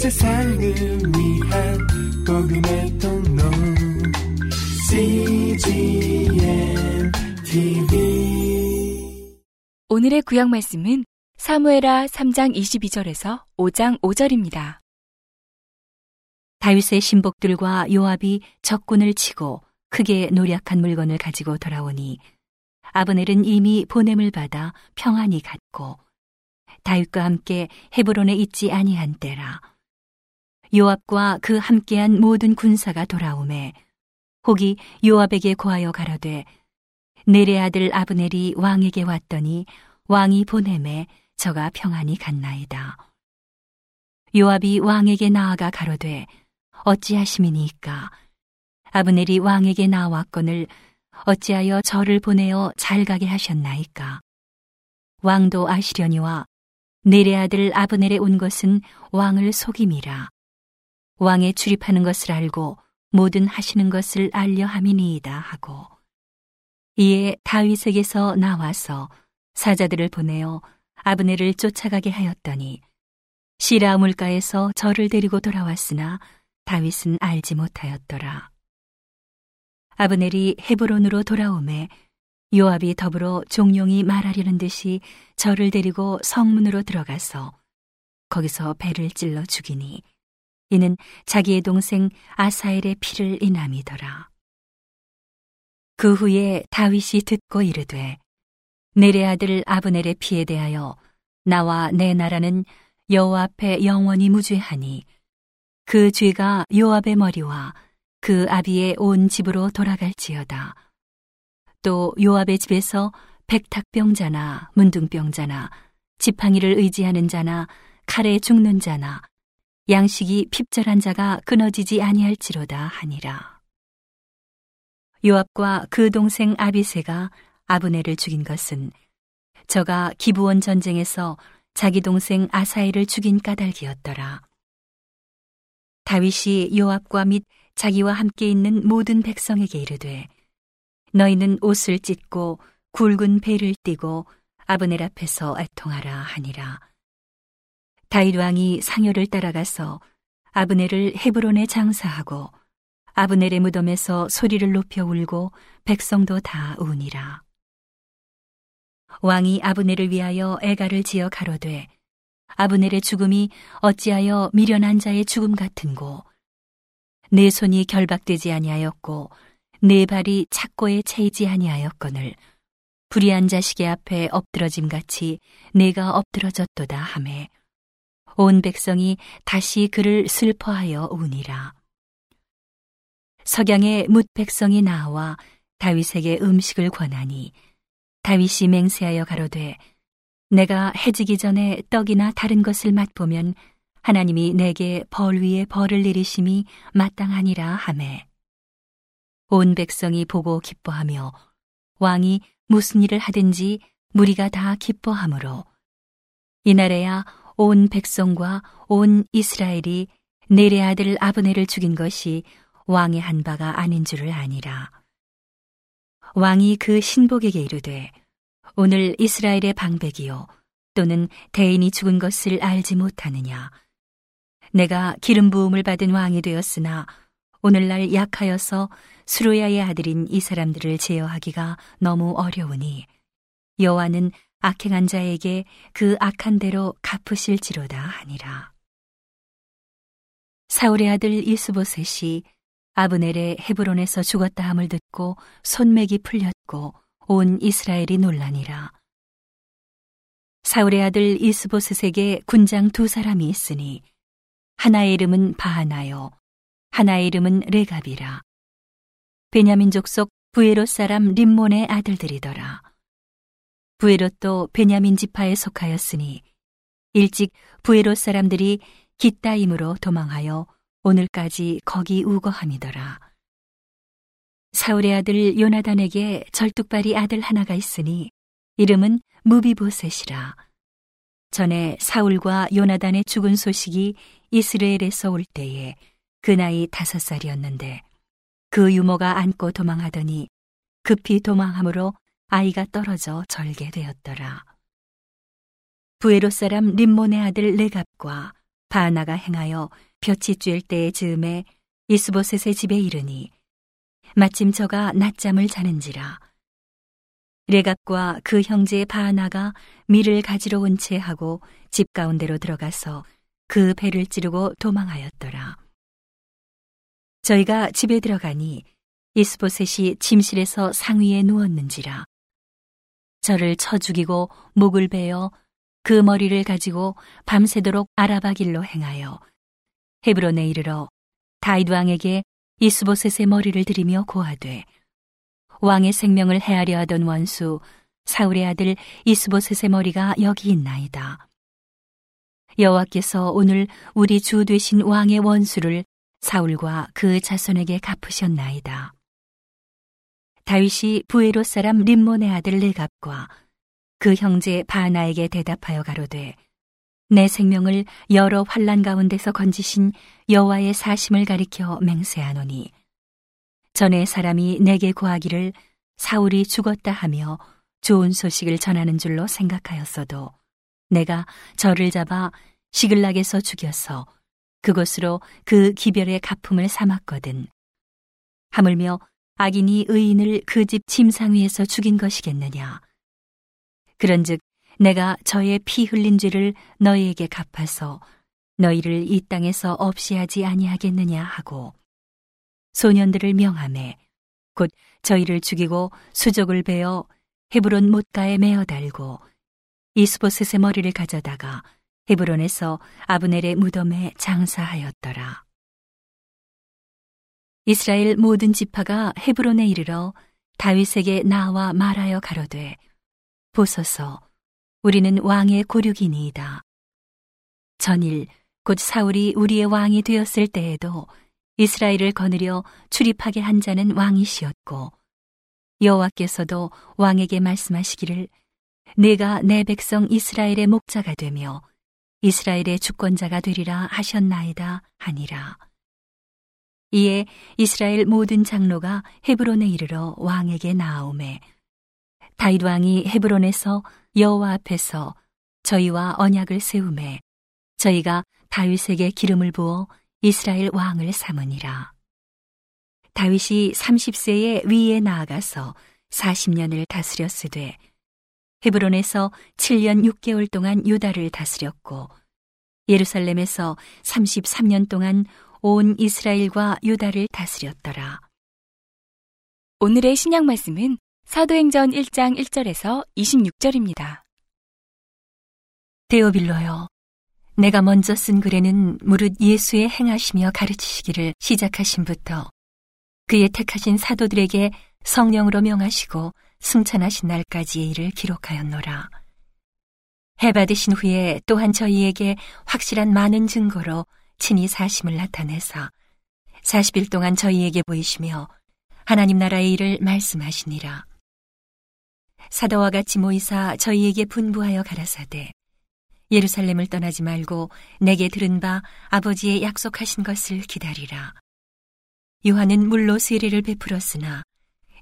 세상을 위한 복음의 통로 CGM TV 오늘의 구약 말씀은 사무에라 3장 22절에서 5장 5절입니다. 다윗의 신복들과 요압이 적군을 치고 크게 노력한 물건을 가지고 돌아오니 아브넬은 이미 보냄을 받아 평안히 갔고 다윗과 함께 헤브론에 있지 아니한 때라 요압과 그 함께한 모든 군사가 돌아오매 혹이 요압에게 고하여 가로되 내레 아들 아브넬이 왕에게 왔더니 왕이 보냄에 저가 평안히 갔나이다. 요압이 왕에게 나아가 가로되 어찌하심이니까? 아브넬이 왕에게 나왔거늘 어찌하여 저를 보내어 잘 가게 하셨나이까? 왕도 아시려니와 내레 아들 아브넬에 온 것은 왕을 속임이라 왕에 출입하는 것을 알고 모든 하시는 것을 알려 함이니이다 하고 이에 다윗에게서 나와서 사자들을 보내어 아브넬을 쫓아가게 하였더니 시라 물가에서 저를 데리고 돌아왔으나 다윗은 알지 못하였더라. 아브넬이 헤브론으로 돌아오매 요압이 더불어 종용이 말하려는 듯이 저를 데리고 성문으로 들어가서 거기서 배를 찔러 죽이니 이는 자기의 동생 아사엘의 피를 인함이더라. 그 후에 다윗이 듣고 이르되 내레 아들 아브넬의 피에 대하여 나와 내 나라는 여호와 앞에 영원히 무죄하니 그 죄가 요압의 머리와 그 아비의 온 집으로 돌아갈지어다. 또 요압의 집에서 백탁병자나 문둥병자나 지팡이를 의지하는 자나 칼에 죽는 자나 양식이 핍절한 자가 끊어지지 아니할지로다 하니라. 요압과 그 동생 아비세가 아브네를 죽인 것은 저가 기부원 전쟁에서 자기 동생 아사엘을 죽인 까닭이었더라. 다윗이 요압과 및 자기와 함께 있는 모든 백성에게 이르되 너희는 옷을 찢고 굵은 배를 띠고 아브넬 앞에서 애통하라 하니라. 다윗 왕이 상여를 따라가서 아브넬을 헤브론에 장사하고 아브넬의 무덤에서 소리를 높여 울고 백성도 다 우니라. 왕이 아브넬을 위하여 애가를 지어 가로되 아브넬의 죽음이 어찌하여 미련한 자의 죽음 같은고 내 손이 결박되지 아니하였고 내 발이 착고에 채이지 아니하였거늘 불의한 자식의 앞에 엎드러짐 같이 내가 엎드러졌도다 하매 온 백성이 다시 그를 슬퍼하여 우니라. 석양에 뭇 백성이 나와 다윗에게 음식을 권하니 다윗이 맹세하여 가로되 내가 해지기 전에 떡이나 다른 것을 맛보면 하나님이 내게 벌 위에 벌을 내리심이 마땅하니라 하매. 온 백성이 보고 기뻐하며 왕이 무슨 일을 하든지 무리가 다 기뻐하므로 이날에야 온 백성과 온 이스라엘이 내레 아들 아브네를 죽인 것이 왕의 한 바가 아닌 줄을 아니라. 왕이 그 신복에게 이르되 오늘 이스라엘의 방백이요 또는 대인이 죽은 것을 알지 못하느냐? 내가 기름 부음을 받은 왕이 되었으나 오늘날 약하여서 수로야의 아들인 이 사람들을 제어하기가 너무 어려우니 여호와는 악행한 자에게 그 악한 대로 갚으실지로다 하니라. 사울의 아들 이스보셋이 아브넬의 헤브론에서 죽었다 함을 듣고 손맥이 풀렸고 온 이스라엘이 논란이라. 사울의 아들 이스보셋에게 군장 두 사람이 있으니 하나의 이름은 바하나요 하나의 이름은 레갑이라. 베냐민 족속 부에롯 사람 림몬의 아들들이더라. 부에롯도 베냐민 지파에 속하였으니 일찍 부에롯 사람들이 기따임으로 도망하여 오늘까지 거기 우거함이더라. 사울의 아들 요나단에게 절뚝발이 아들 하나가 있으니 이름은 무비보셋이라. 전에 사울과 요나단의 죽은 소식이 이스라엘에서 올 때에 그 나이 다섯 살이었는데 그 유모가 안고 도망하더니 급히 도망함으로 아이가 떨어져 절게 되었더라. 부에로 사람 림몬의 아들 레갑과 바나가 행하여 볕이 쬐을 때의 즈음에 이스보셋의 집에 이르니 마침 저가 낮잠을 자는지라 레갑과 그 형제 바나가 밀을 가지러 온 채 하고 집 가운데로 들어가서 그 배를 찌르고 도망하였더라. 저희가 집에 들어가니 이스보셋이 침실에서 상위에 누웠는지라. 저를 쳐 죽이고 목을 베어 그 머리를 가지고 밤새도록 아라바 길로 행하여 헤브론에 이르러 다이드 왕에게 이스보셋의 머리를 들이며 고하되 왕의 생명을 헤아려 하던 원수 사울의 아들 이스보셋의 머리가 여기 있나이다. 여호와께서 오늘 우리 주 되신 왕의 원수를 사울과 그 자손에게 갚으셨나이다. 다윗이 부에로 사람 림몬의 아들 레갑과 그 형제 바나에게 대답하여 가로되 내 생명을 여러 환란 가운데서 건지신 여호와의 사심을 가리켜 맹세하노니 전에 사람이 내게 구하기를 사울이 죽었다 하며 좋은 소식을 전하는 줄로 생각하였어도 내가 저를 잡아 시글락에서 죽여서 그곳으로 그 기별의 가품을 삼았거든. 하물며 악인이 의인을 그 집 침상 위에서 죽인 것이겠느냐. 그런즉 내가 저의 피 흘린 죄를 너희에게 갚아서 너희를 이 땅에서 없이 하지 아니하겠느냐 하고 소년들을 명함에 곧 저희를 죽이고 수족을 베어 헤브론 못가에 메어 달고 이스보셋의 머리를 가져다가 헤브론에서 아브넬의 무덤에 장사하였더라. 이스라엘 모든 지파가 헤브론에 이르러 다윗에게 나와 말하여 가로되 보소서 우리는 왕의 고륙이니이다. 전일 곧 사울이 우리의 왕이 되었을 때에도 이스라엘을 거느려 출입하게 한 자는 왕이시었고 여호와께서도 왕에게 말씀하시기를 내가 내 백성 이스라엘의 목자가 되며 이스라엘의 주권자가 되리라 하셨나이다 하니라. 이에 이스라엘 모든 장로가 헤브론에 이르러 왕에게 나아오매 다윗 왕이 헤브론에서 여호와 앞에서 저희와 언약을 세우매 저희가 다윗에게 기름을 부어 이스라엘 왕을 삼으니라. 다윗이 30세에 위에 나아가서 40년을 다스렸으되 헤브론에서 7년 6개월 동안 유다를 다스렸고 예루살렘에서 33년 동안 온 이스라엘과 유다를 다스렸더라. 오늘의 신약 말씀은 사도행전 1장 1절에서 26절입니다. 데오빌로여, 내가 먼저 쓴 글에는 무릇 예수의 행하시며 가르치시기를 시작하신부터 그의 택하신 사도들에게 성령으로 명하시고 승천하신 날까지의 일을 기록하였노라. 해받으신 후에 또한 저희에게 확실한 많은 증거로 친히 사심을 나타내사 40일 동안 저희에게 보이시며 하나님 나라의 일을 말씀하시니라. 사도와 같이 모이사 저희에게 분부하여 가라사대 예루살렘을 떠나지 말고 내게 들은 바 아버지의 약속하신 것을 기다리라. 요한은 물로 세례를 베풀었으나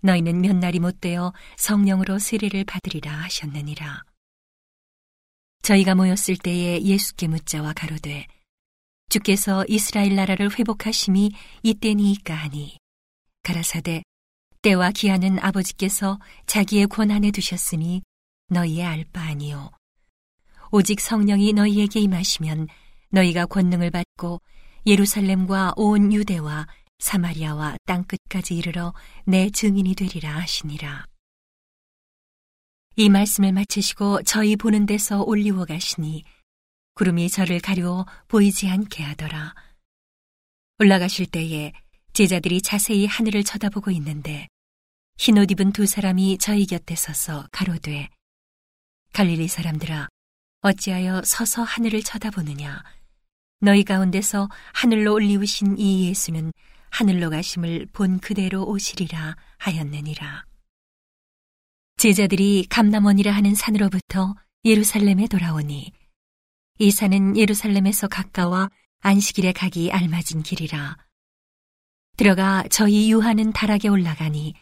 너희는 몇 날이 못되어 성령으로 세례를 받으리라 하셨느니라. 저희가 모였을 때에 예수께 묻자와 가로되 주께서 이스라엘 나라를 회복하심이 이때니이까 하니 가라사대 때와 기한은 아버지께서 자기의 권한에 두셨으니 너희의 알바 아니요 오직 성령이 너희에게 임하시면 너희가 권능을 받고 예루살렘과 온 유대와 사마리아와 땅 끝까지 이르러 내 증인이 되리라 하시니라. 이 말씀을 마치시고 저희 보는 데서 올리워 가시니 구름이 저를 가리워 보이지 않게 하더라. 올라가실 때에 제자들이 자세히 하늘을 쳐다보고 있는데 흰 옷 입은 두 사람이 저희 곁에 서서 가로되 갈릴리 사람들아 어찌하여 서서 하늘을 쳐다보느냐 너희 가운데서 하늘로 올리우신 이 예수는 하늘로 가심을 본 그대로 오시리라 하였느니라. 제자들이 감남원이라 하는 산으로부터 예루살렘에 돌아오니 이 산은 예루살렘에서 가까워 안식일에 가기 알맞은 길이라. 들어가 저희 유한은 다락에 올라가니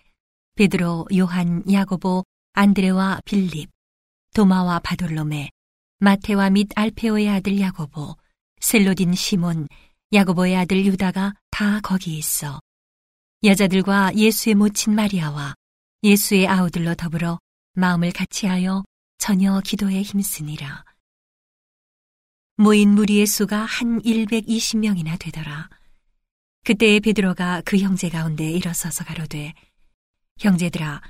베드로, 요한, 야고보, 안드레와 빌립, 도마와 바돌로메, 마테와 및 알페오의 아들 야고보, 셀로딘 시몬, 야고보의 아들 유다가 다 거기 있어. 여자들과 예수의 모친 마리아와 예수의 아우들로 더불어 마음을 같이하여 전혀 기도에 힘쓰니라. 모인 무리의 수가 한 120명이나 되더라. 그때에 베드로가 그 형제 가운데 일어서서 가로되 형제들아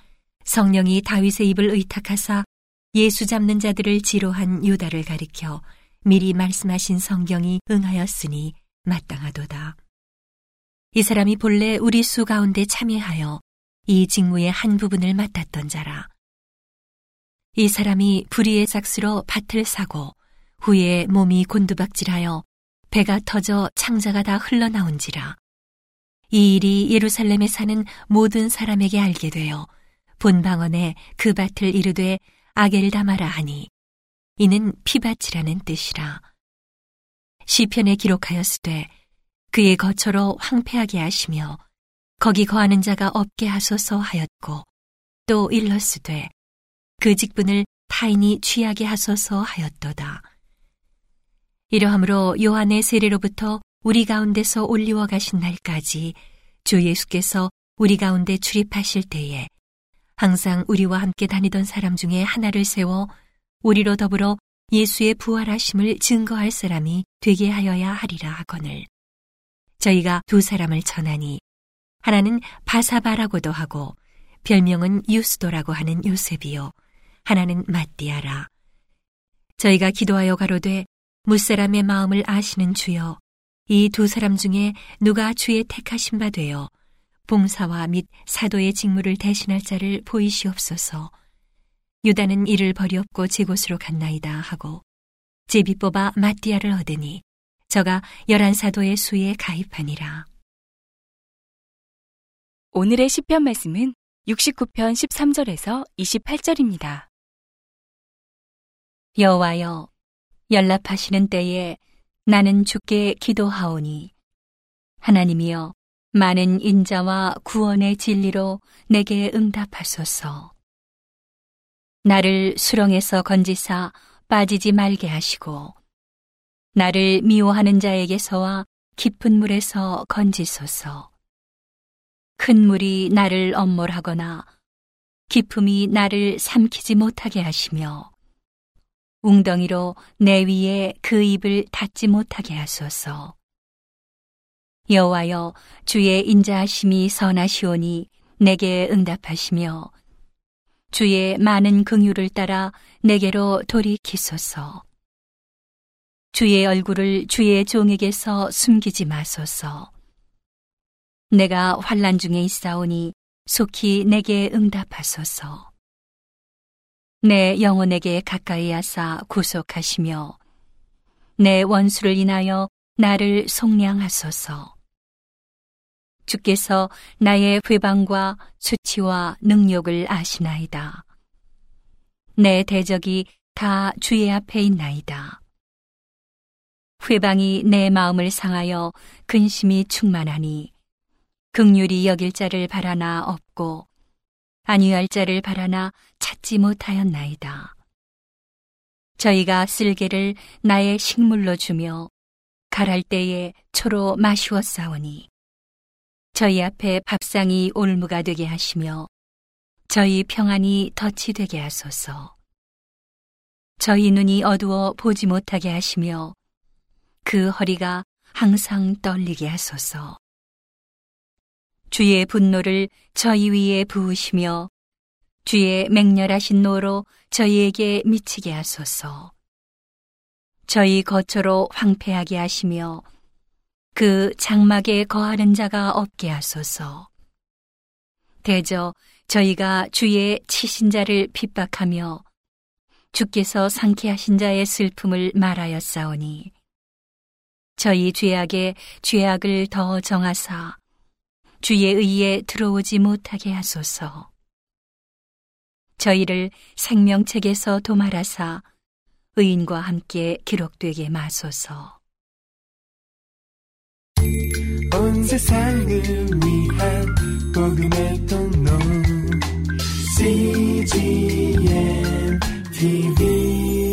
성령이 다윗의 입을 의탁하사 예수 잡는 자들을 지로한 유다를 가리켜 미리 말씀하신 성경이 응하였으니 마땅하도다. 이 사람이 본래 우리 수 가운데 참여하여 이 직무의 한 부분을 맡았던 자라. 이 사람이 불의의 삭스로 밭을 사고 후에 몸이 곤두박질하여 배가 터져 창자가 다 흘러나온지라. 이 일이 예루살렘에 사는 모든 사람에게 알게 되어 본방언에 그 밭을 이르되 아겔다마라 하니 이는 피밭이라는 뜻이라. 시편에 기록하였으되 그의 거처로 황폐하게 하시며 거기 거하는 자가 없게 하소서 하였고 또 일렀으되 그 직분을 타인이 취하게 하소서 하였도다. 이러함으로 요한의 세례로부터 우리 가운데서 올리워 가신 날까지 주 예수께서 우리 가운데 출입하실 때에 항상 우리와 함께 다니던 사람 중에 하나를 세워 우리로 더불어 예수의 부활하심을 증거할 사람이 되게 하여야 하리라 하거늘. 저희가 두 사람을 전하니 하나는 바사바라고도 하고 별명은 유스도라고 하는 요셉이요 하나는 마띠아라. 저희가 기도하여 가로되 무사람의 마음을 아시는 주여 이 두 사람 중에 누가 주의 택하신 바 되어 봉사와 및 사도의 직무를 대신할 자를 보이시옵소서. 유다는 이를 버리없고 제 곳으로 갔나이다 하고 제비 뽑아 마띠아를 얻으니 저가 열한 사도의 수에 가입하니라. 오늘의 시편 말씀은 69편 13절에서 28절입니다. 여호와여 연락하시는 때에 나는 주께 기도하오니 하나님이여 많은 인자와 구원의 진리로 내게 응답하소서. 나를 수렁에서 건지사 빠지지 말게 하시고 나를 미워하는 자에게서와 깊은 물에서 건지소서. 큰 물이 나를 엄몰하거나 깊음이 나를 삼키지 못하게 하시며 웅덩이로 내 위에 그 입을 닫지 못하게 하소서. 여호와여 주의 인자하심이 선하시오니 내게 응답하시며 주의 많은 긍휼을 따라 내게로 돌이키소서. 주의 얼굴을 주의 종에게서 숨기지 마소서. 내가 환란 중에 있사오니 속히 내게 응답하소서. 내 영혼에게 가까이 하사 구속하시며 내 원수를 인하여 나를 속량하소서. 주께서 나의 회방과 수치와 능력을 아시나이다. 내 대적이 다 주의 앞에 있나이다. 회방이 내 마음을 상하여 근심이 충만하니 극률이 여길 자를 바라나 없고 아니할 자를 바라나 찾지 못하였나이다. 저희가 쓸개를 나의 식물로 주며 갈할 때에 초로 마시웠사오니 저희 앞에 밥상이 올무가 되게 하시며 저희 평안이 덫이 되게 하소서. 저희 눈이 어두워 보지 못하게 하시며 그 허리가 항상 떨리게 하소서. 주의 분노를 저희 위에 부으시며 주의 맹렬하신 노로 저희에게 미치게 하소서. 저희 거처로 황폐하게 하시며 그 장막에 거하는 자가 없게 하소서. 대저 저희가 주의 치신 자를 핍박하며 주께서 상쾌하신 자의 슬픔을 말하였사오니 저희 죄악에 죄악을 더 정하사 주의 의에 들어오지 못하게 하소서. 저희를 생명책에서 도말하사 의인과 함께 기록되게 마소서. 온 세상을 위한 복음의 통로 CGM TV